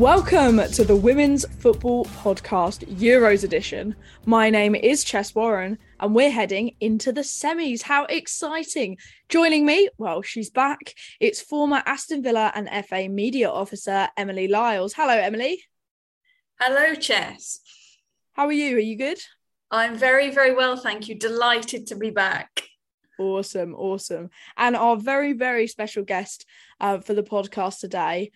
Welcome to the Women's Football Podcast Euros edition. My name is Chess Warren and we're heading into the semis. How exciting! Joining me, well, she's back. It's former Aston Villa and FA media officer Emily Liles. Hello, Emily. Hello, Chess. How are you? Are you good? I'm very, very well, thank you. Delighted to be back. Awesome, awesome. And our very, very special guest uh, for the podcast today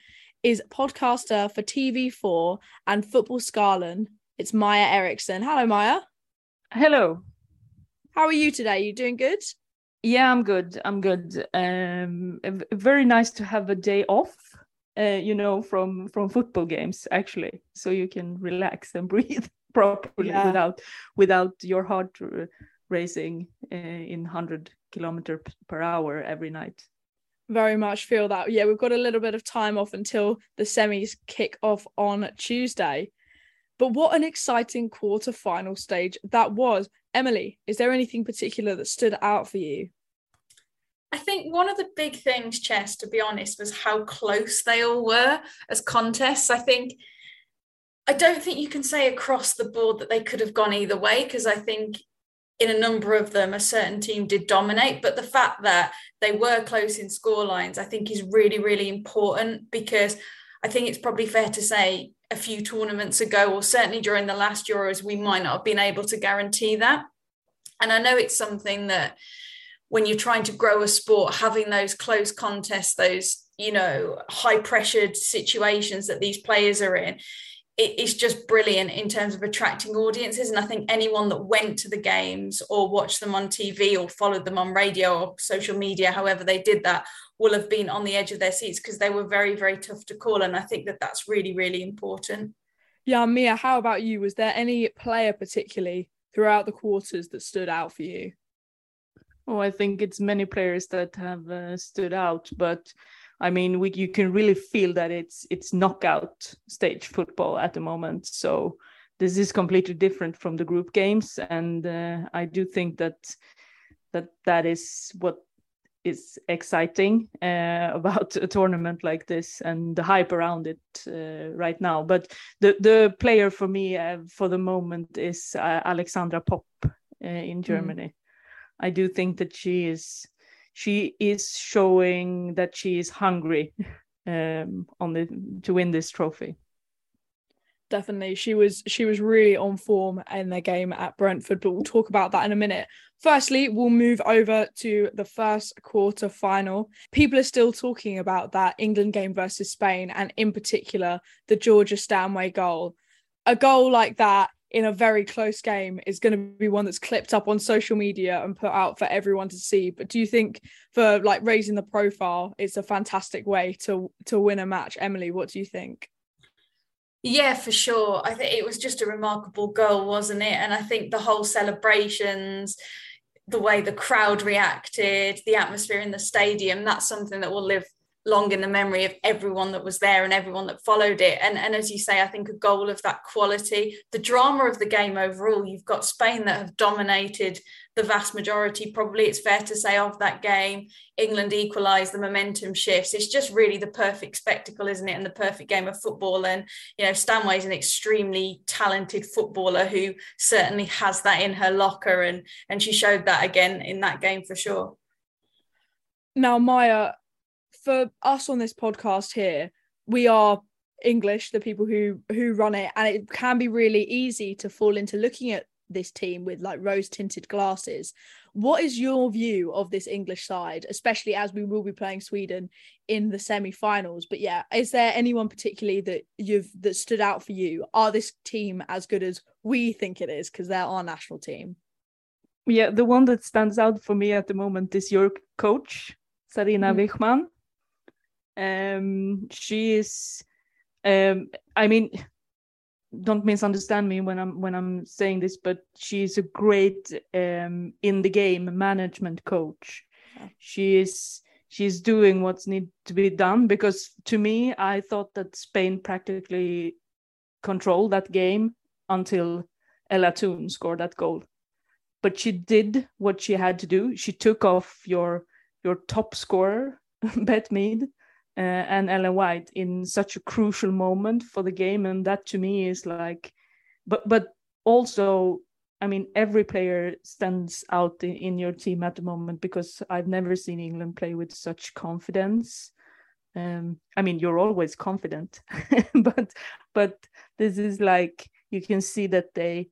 is podcaster for TV4 and Football Skallen. It's Maya Eriksson. Hello, Maya. Hello. How are you today? You doing good? Yeah, I'm good. I'm good. Um, very nice to have a day off. Uh, you know, from from football games actually, so you can relax and breathe properly yeah. without without your heart racing uh, in hundred kilometer per hour every night very much feel that. Yeah, we've got a little bit of time off until the semis kick off on Tuesday. But what an exciting quarter final stage that was. Emily, is there anything particular that stood out for you? I think one of the big things, Chess, to be honest, was how close they all were as contests. I think I don't think you can say across the board that they could have gone either way because I think in a number of them, a certain team did dominate. But the fact that they were close in score lines, I think, is really, really important because I think it's probably fair to say a few tournaments ago, or certainly during the last Euros, we might not have been able to guarantee that. And I know it's something that when you're trying to grow a sport, having those close contests, those you know high pressured situations that these players are in it's just brilliant in terms of attracting audiences. And I think anyone that went to the games or watched them on TV or followed them on radio or social media, however they did that, will have been on the edge of their seats because they were very, very tough to call. And I think that that's really, really important. Yeah, Mia, how about you? Was there any player particularly throughout the quarters that stood out for you? Oh, I think it's many players that have uh, stood out, but I mean, we, you can really feel that it's it's knockout stage football at the moment. So this is completely different from the group games, and uh, I do think that that that is what is exciting uh, about a tournament like this and the hype around it uh, right now. But the the player for me uh, for the moment is uh, Alexandra Popp uh, in mm. Germany. Mm. I do think that she is she is showing that she is hungry um, on the to win this trophy. Definitely, she was she was really on form in their game at Brentford, but we'll talk about that in a minute. Firstly, we'll move over to the first quarter final. People are still talking about that England game versus Spain, and in particular the Georgia Stanway goal. A goal like that in a very close game is going to be one that's clipped up on social media and put out for everyone to see but do you think for like raising the profile it's a fantastic way to to win a match emily what do you think yeah, for sure. I think it was just a remarkable goal, wasn't it? And I think the whole celebrations, the way the crowd reacted, the atmosphere in the stadium, that's something that will live long in the memory of everyone that was there and everyone that followed it. And, and as you say, I think a goal of that quality, the drama of the game overall, you've got Spain that have dominated the vast majority, probably it's fair to say, of that game. England equalised, the momentum shifts. It's just really the perfect spectacle, isn't it? And the perfect game of football. And, you know, Stanway is an extremely talented footballer who certainly has that in her locker. And, and she showed that again in that game for sure. Now, Maja, for us on this podcast here, we are English, the people who who run it, and it can be really easy to fall into looking at this team with like rose tinted glasses. What is your view of this English side, especially as we will be playing Sweden in the semi-finals? But yeah, is there anyone particularly that you've that stood out for you? Are this team as good as we think it is? Because they're our national team. Yeah, the one that stands out for me at the moment is your coach, Sarina mm. Wiegman. Um, she is, um, I mean, don't misunderstand me when I'm when I'm saying this, but she's a great um, in the game management coach. Yeah. She is she's doing what's need to be done because to me, I thought that Spain practically controlled that game until Ella Toone scored that goal. But she did what she had to do. She took off your your top scorer, Beth Mead, uh, and Ellen White in such a crucial moment for the game, and that to me is like, but but also, I mean, every player stands out in, in your team at the moment because I've never seen England play with such confidence. Um, I mean, you're always confident, but but this is like you can see that they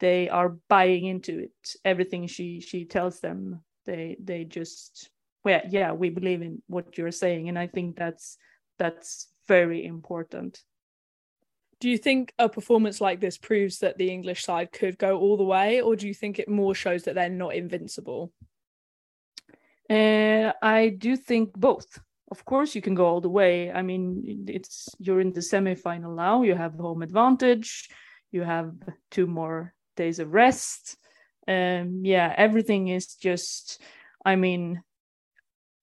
they are buying into it. Everything she she tells them, they they just well yeah we believe in what you're saying and i think that's that's very important. Do you think a performance like this proves that the english side could go all the way or do you think it more shows that they're not invincible? Uh, i do think both. Of course you can go all the way. I mean it's you're in the semi-final now. You have home advantage. You have two more days of rest. Um yeah everything is just i mean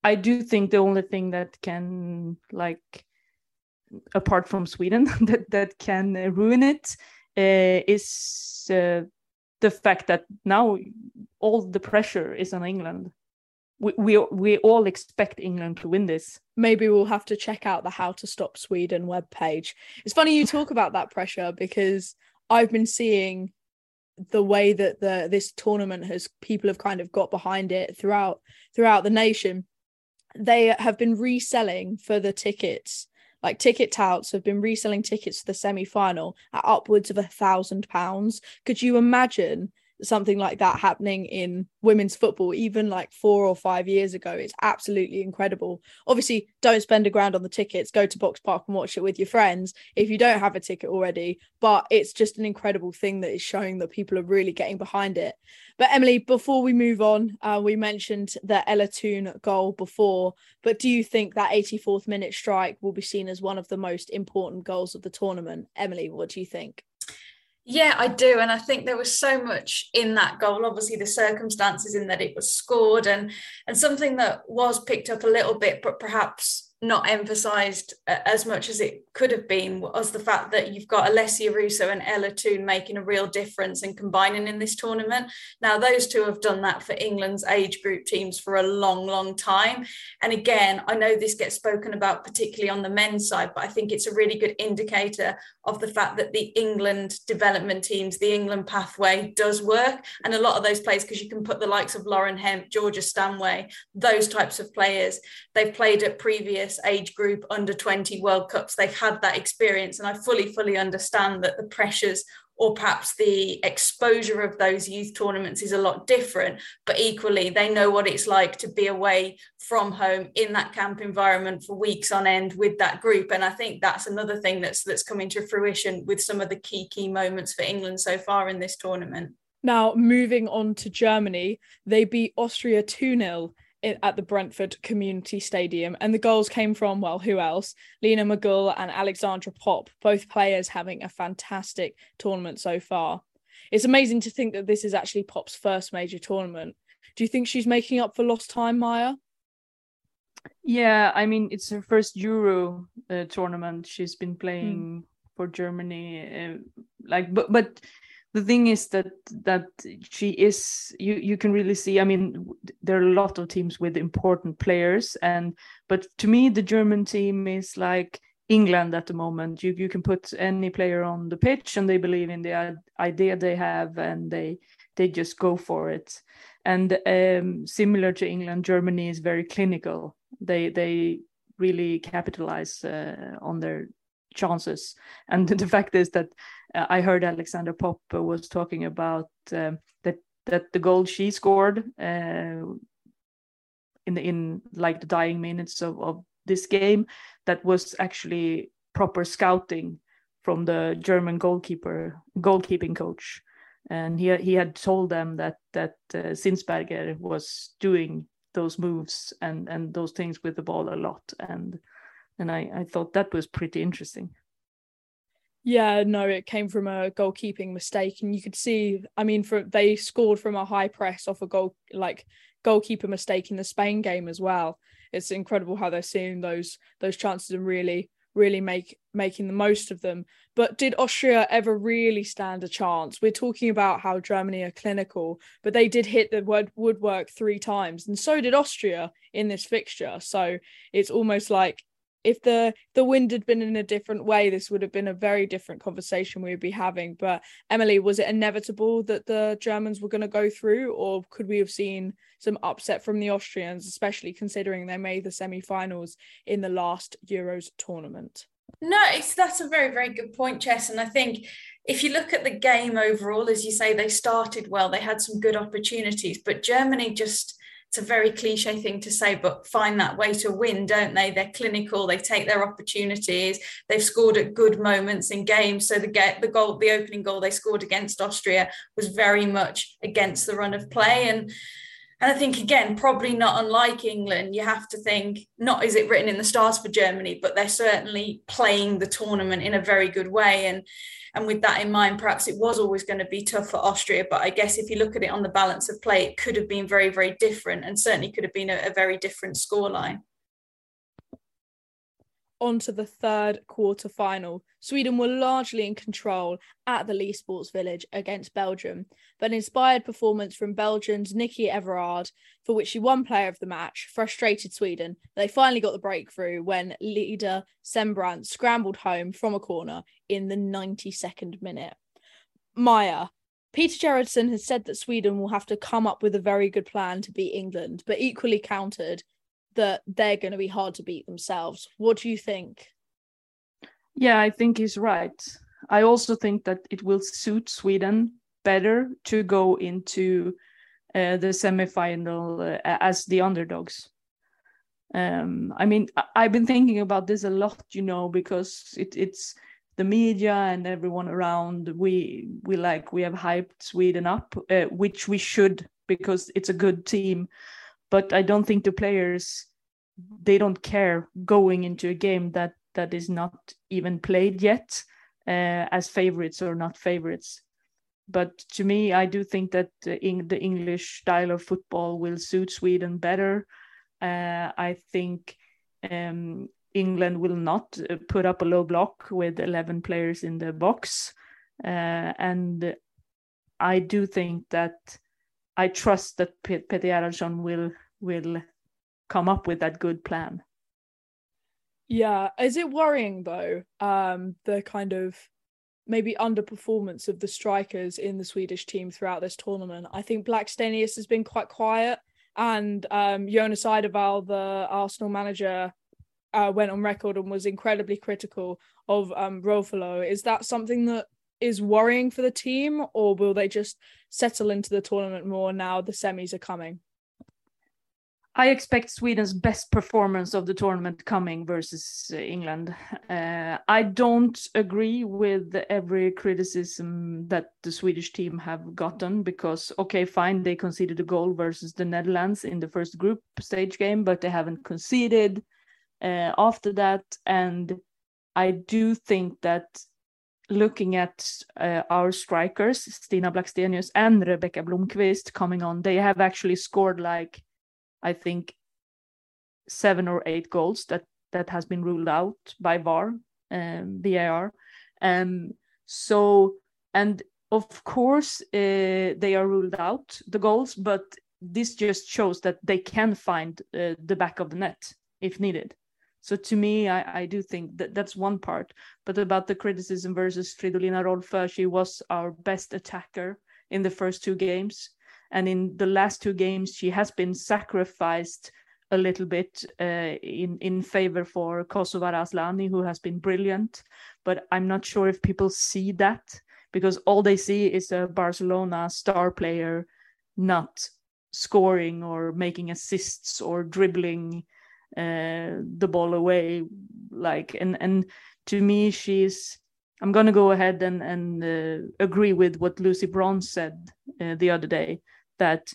I do think the only thing that can like apart from Sweden that that can ruin it uh, is uh, the fact that now all the pressure is on England. We, we we all expect England to win this. Maybe we'll have to check out the How to Stop Sweden webpage. It's funny you talk about that pressure because I've been seeing the way that the this tournament has people have kind of got behind it throughout throughout the nation they have been reselling for the tickets like ticket touts have been reselling tickets to the semi-final at upwards of a thousand pounds. Could you imagine something like that happening in women's football even like four or five years ago it's absolutely incredible. Obviously don't spend a grand on the tickets. Go to box park and watch it with your friends if you don't have a ticket already. But it's just an incredible thing that is showing that people are really getting behind it. But emily before we move on uh, we mentioned the ella toone goal before. But do you think that 84th minute strike will be seen as one of the most important goals of the tournament? Emily what do you think yeah, I do. And I think there was so much in that goal. Obviously, the circumstances in that it was scored and and something that was picked up a little bit, but perhaps not emphasized uh, as much as it could have been was the fact that you've got Alessia Russo and Ella Toone making a real difference and combining in this tournament. Now, those two have done that for England's age group teams for a long, long time. And again, I know this gets spoken about particularly on the men's side, but I think it's a really good indicator of the fact that the England development teams, the England pathway does work. And a lot of those players, because you can put the likes of Lauren Hemp, Georgia Stanway, those types of players, they've played at previous age group under 20 World Cups. They've had that experience. And I fully, fully understand that the pressures or perhaps the exposure of those youth tournaments is a lot different but equally they know what it's like to be away from home in that camp environment for weeks on end with that group and i think that's another thing that's that's coming to fruition with some of the key key moments for england so far in this tournament now moving on to germany they beat austria 2-0 at the Brentford Community Stadium. And the goals came from, well, who else? Lena Magull and Alexandra Popp, both players having a fantastic tournament so far. It's amazing to think that this is actually Popp's first major tournament. Do you think she's making up for lost time, Maya? Yeah, I mean, it's her first Euro uh, tournament. She's been playing mm. for Germany. Uh, like, but, but the thing is that that she is you you can really see i mean there are a lot of teams with important players and but to me the german team is like england at the moment. You you can put any player on the pitch and they believe in the idea they have and they they just go for it. And um, similar to england germany is very clinical. They they really capitalize uh, on their chances. And the fact is that uh, I heard Alexander Popp was talking about um, that that the goal she scored uh, in the, in like the dying minutes of, of this game that was actually proper scouting from the German goalkeeper goalkeeping coach and he he had told them that that uh, Zinsberger was doing those moves and and those things with the ball a lot and and I I thought that was pretty interesting. Yeah, no, it came from a goalkeeping mistake, and you could see. I mean, for they scored from a high press off a goal, like goalkeeper mistake in the Spain game as well. It's incredible how they're seeing those those chances and really, really make making the most of them. But did Austria ever really stand a chance? We're talking about how Germany are clinical, but they did hit the woodwork three times, and so did Austria in this fixture. So it's almost like if the the wind had been in a different way this would have been a very different conversation we would be having. But emily was it inevitable that the germans were going to go through or could we have seen some upset from the austrians especially considering they made the semi-finals in the last euros tournament? No it's that's a very very good point chess and i think if you look at the game overall as you say they started well they had some good opportunities but germany just it's a very cliche thing to say, but find that way to win, don't they? They're clinical, they take their opportunities, they've scored at good moments in games. So the get the goal, the opening goal they scored against Austria was very much against the run of play. And and I think again, probably not unlike England, you have to think not is it written in the stars for Germany, but they're certainly playing the tournament in a very good way. And and with that in mind, perhaps it was always going to be tough for Austria. But I guess if you look at it on the balance of play, it could have been very, very different and certainly could have been a, a very different scoreline on to the third quarter final. Sweden were largely in control at the Leigh Sports Village against Belgium, but an inspired performance from Belgium's Nicky Evrard, for which she won player of the match, frustrated Sweden. They finally got the breakthrough when Linda Sembrant scrambled home from a corner in the 92nd minute. Maja, Peter Gerhardsson has said that Sweden will have to come up with a very good plan to beat England, but equally countered that they're going to be hard to beat themselves. What do you think? Yeah, I think he's right. I also think that it will suit Sweden better to go into uh, the semi-final uh, as the underdogs. Um, I mean, I- have been thinking about this a lot, you know, because it, it's the media and everyone around. We we like we have hyped Sweden up, uh, which we should because it's a good team. But I don't think the players they don't care going into a game that that is not even played yet uh, as favorites or not favorites. But to me i do think that the, the english style of football will suit sweden better. Uh, i think um, england will not uh, put up a low block with 11 players in the box. Uh, and i do think that i trust that Peter Gerhardsson will will come up with that good plan. Yeah, is it worrying though? Um, the kind of maybe underperformance of the strikers in the Swedish team throughout this tournament. I think Blackstenius has been quite quiet, and um, Jonas Eidevall, the Arsenal manager, uh, went on record and was incredibly critical of um, Rolfö. Is that something that is worrying for the team, or will they just settle into the tournament more now the semis are coming? I expect Sweden's best performance of the tournament coming versus uh, England. Uh, I don't agree with every criticism that the Swedish team have gotten because, okay, fine, they conceded a goal versus the Netherlands in the first group stage game, but they haven't conceded uh, after that. And I do think that looking at uh, our strikers, Stina Blackstenius and Rebecca Blomqvist coming on, they have actually scored like I think seven or eight goals that that has been ruled out by VAR, um, VAR. Um, so and of course uh, they are ruled out the goals, but this just shows that they can find uh, the back of the net if needed. So to me, I, I do think that that's one part. But about the criticism versus Fridolina Rolfö, she was our best attacker in the first two games and in the last two games she has been sacrificed a little bit uh, in in favor for Kosovare Asllani, who has been brilliant. But I'm not sure if people see that because all they see is a Barcelona star player not scoring or making assists or dribbling uh, the ball away. Like and and to me, she's. I'm gonna go ahead and and uh, agree with what Lucy Bronze said uh, the other day that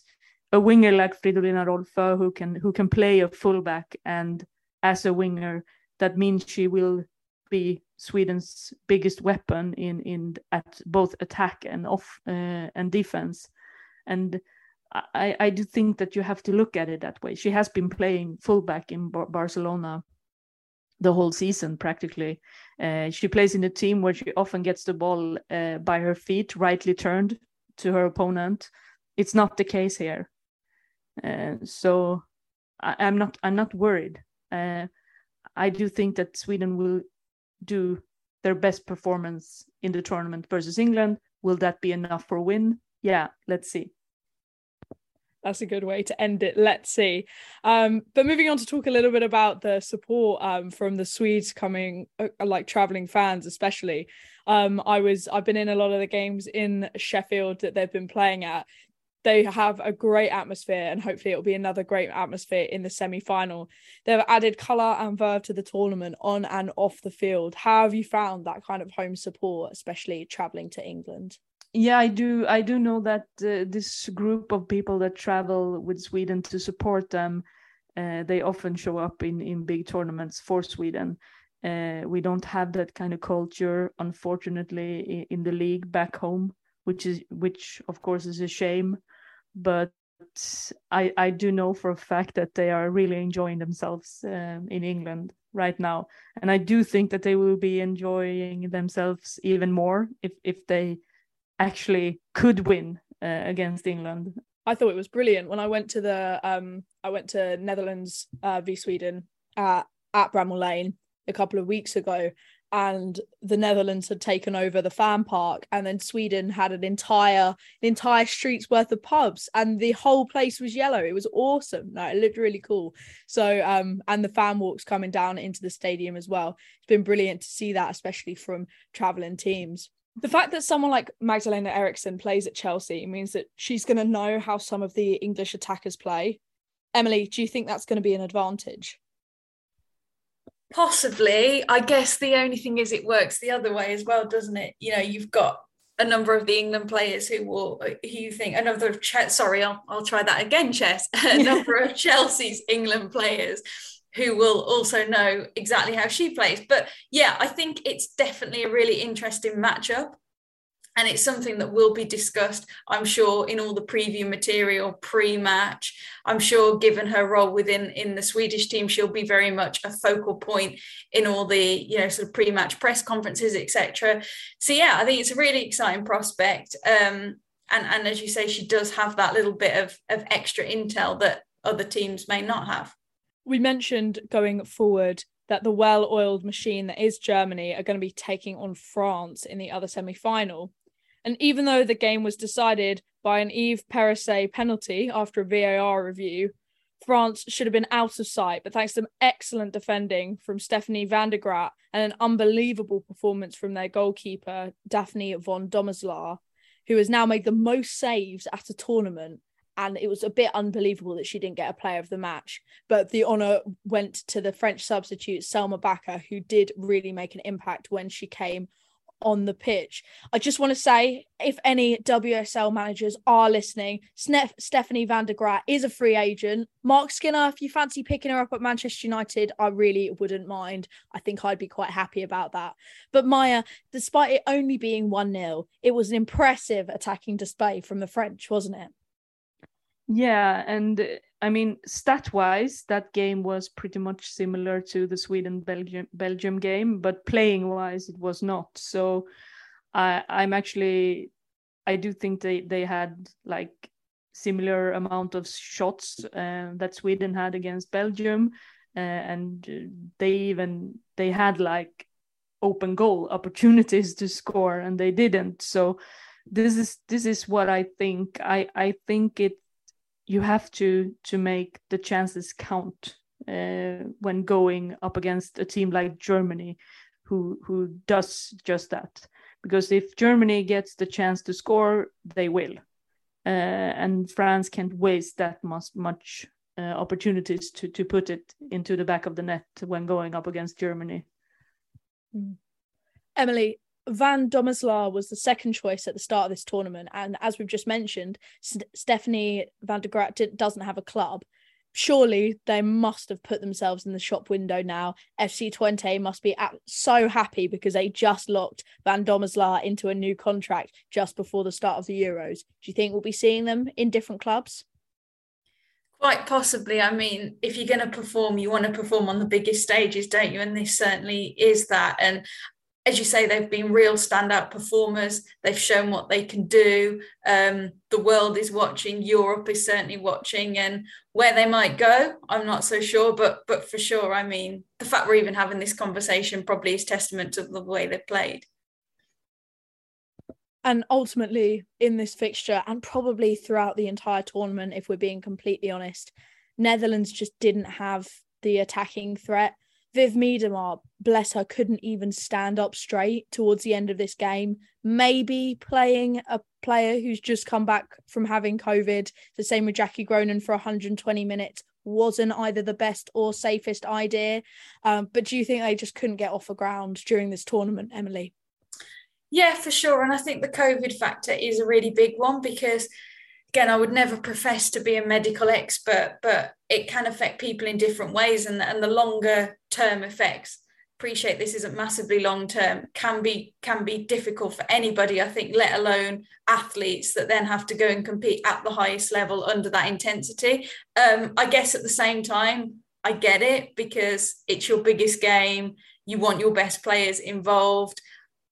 a winger like Fridolina Rolfö who can who can play a fullback and as a winger that means she will be Sweden's biggest weapon in in at both attack and off uh, and defense and I, I do think that you have to look at it that way. She has been playing fullback in Bar- Barcelona the whole season practically. Uh, she plays in a team where she often gets the ball uh, by her feet, rightly turned to her opponent, it's not the case here. Uh, so I, am not I'm not worried. Uh, I do think that Sweden will do their best performance in the tournament versus England. Will that be enough for win? Yeah, let's see. That's a good way to end it. Let's see. Um, but moving on to talk a little bit about the support um, from the Swedes coming, uh, like traveling fans, especially. Um, I was I've been in a lot of the games in Sheffield that they've been playing at. They have a great atmosphere, and hopefully it'll be another great atmosphere in the semi-final. They've added colour and verve to the tournament on and off the field. How have you found that kind of home support, especially traveling to England? yeah i do i do know that uh, this group of people that travel with sweden to support them uh, they often show up in in big tournaments for sweden uh, we don't have that kind of culture unfortunately in the league back home which is which of course is a shame but i i do know for a fact that they are really enjoying themselves um, in england right now and i do think that they will be enjoying themselves even more if if they actually could win uh, against England. I thought it was brilliant when I went to the um I went to Netherlands uh, v Sweden at at Bramall Lane a couple of weeks ago and the Netherlands had taken over the fan park and then Sweden had an entire an entire street's worth of pubs and the whole place was yellow. It was awesome. No it looked really cool. So um and the fan walks coming down into the stadium as well. It's been brilliant to see that especially from traveling teams. The fact that someone like Magdalena Eriksson plays at Chelsea means that she's going to know how some of the English attackers play. Emily, do you think that's going to be an advantage? Possibly. I guess the only thing is it works the other way as well, doesn't it? You know, you've got a number of the England players who will who you think another of Ch- sorry I'll, I'll try that again chess a number of Chelsea's England players who will also know exactly how she plays. But yeah, I think it's definitely a really interesting matchup. And it's something that will be discussed, I'm sure, in all the preview material pre-match. I'm sure, given her role within in the Swedish team, she'll be very much a focal point in all the you know sort of pre-match press conferences, etc. So yeah, I think it's a really exciting prospect. Um, and and as you say, she does have that little bit of of extra intel that other teams may not have we mentioned going forward that the well-oiled machine that is Germany are going to be taking on France in the other semi-final. And even though the game was decided by an Eve Perisset penalty after a VAR review, France should have been out of sight. But thanks to some excellent defending from Stefanie van der Gragt and an unbelievable performance from their goalkeeper, Daphne van Domselaar, who has now made the most saves at a tournament and it was a bit unbelievable that she didn't get a player of the match. But the honour went to the French substitute Selma Bacha, who did really make an impact when she came on the pitch. I just want to say, if any WSL managers are listening, Stefanie van der Gragt is a free agent. Mark Skinner, if you fancy picking her up at Manchester United, I really wouldn't mind. I think I'd be quite happy about that. But Maya, despite it only being 1 0, it was an impressive attacking display from the French, wasn't it? Yeah, and I mean, stat wise, that game was pretty much similar to the Sweden Belgium Belgium game, but playing wise, it was not. So I I'm actually I do think they they had like similar amount of shots uh, that Sweden had against Belgium, uh, and uh, they even they had like open goal opportunities to score, and they didn't. So this is this is what I think. I I think it you have to to make the chances count uh, when going up against a team like Germany, who who does just that. Because if Germany gets the chance to score, they will, uh, and France can't waste that much much uh, opportunities to to put it into the back of the net when going up against Germany. Mm. Emily, Van Domselaar was the second choice at the start of this tournament, and as we've just mentioned, St- Stefanie Van der Gragt doesn't have a club. Surely they must have put themselves in the shop window now. FC Twente must be so happy because they just locked Van Domselaar into a new contract just before the start of the Euros. Do you think we'll be seeing them in different clubs? Quite possibly. I mean, if you're going to perform, you want to perform on the biggest stages, don't you? And this certainly is that. And as you say, they've been real standout performers. They've shown what they can do. Um, the world is watching. Europe is certainly watching, and where they might go, I'm not so sure. But but for sure, I mean, the fact we're even having this conversation probably is testament to the way they played. And ultimately, in this fixture, and probably throughout the entire tournament, if we're being completely honest, Netherlands just didn't have the attacking threat. Viv Miedema, bless her, couldn't even stand up straight towards the end of this game. Maybe playing a player who's just come back from having COVID, the same with Jackie Groenen for 120 minutes, wasn't either the best or safest idea. Um, but do you think they just couldn't get off the ground during this tournament, Emily? Yeah, for sure. And I think the COVID factor is a really big one because again, I would never profess to be a medical expert, but it can affect people in different ways. And, and the longer term effects, appreciate this isn't massively long term, can be can be difficult for anybody, I think, let alone athletes that then have to go and compete at the highest level under that intensity. Um, I guess at the same time, I get it because it's your biggest game. You want your best players involved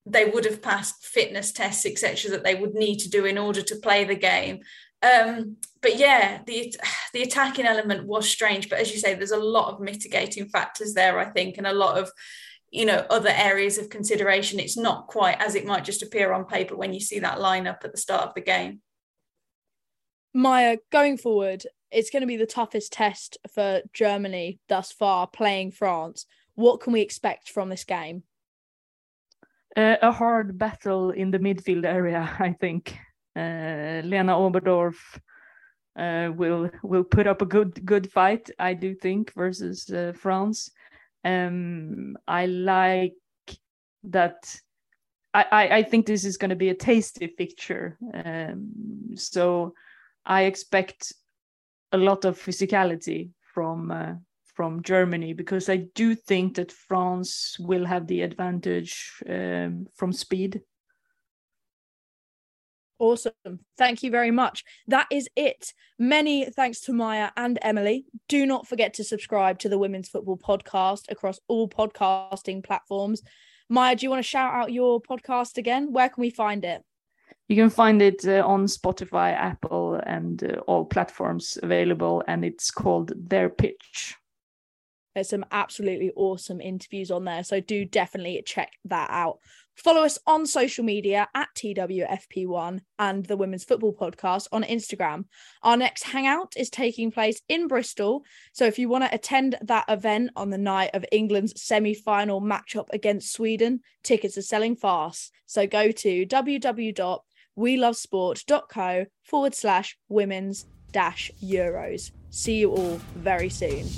they would have passed fitness tests etc that they would need to do in order to play the game um, but yeah, the the attacking element was strange. But as you say, there's a lot of mitigating factors there, I think, and a lot of you know other areas of consideration. It's not quite as it might just appear on paper when you see that lineup at the start of the game. Maya, going forward, it's going to be the toughest test for Germany thus far playing France. What can we expect from this game? Uh, a hard battle in the midfield area, I think. Uh, Lena Oberdorf uh, will will put up a good good fight, I do think, versus uh, France. Um, I like that. I, I, think this is going to be a tasty fixture. Um, so I expect a lot of physicality from uh, from Germany because I do think that France will have the advantage um, from speed. Awesome. Thank you very much. That is it. Many thanks to Maya and Emily. Do not forget to subscribe to the Women's Football Podcast across all podcasting platforms. Maya, do you want to shout out your podcast again? Where can we find it? You can find it uh, on Spotify, Apple, and uh, all platforms available, and it's called Their Pitch. There's some absolutely awesome interviews on there. So do definitely check that out. Follow us on social media at TWFP1 and the Women's Football Podcast on Instagram. Our next hangout is taking place in Bristol. So if you want to attend that event on the night of England's semi final matchup against Sweden, tickets are selling fast. So go to www.welovesport.co forward slash women's dash euros. See you all very soon.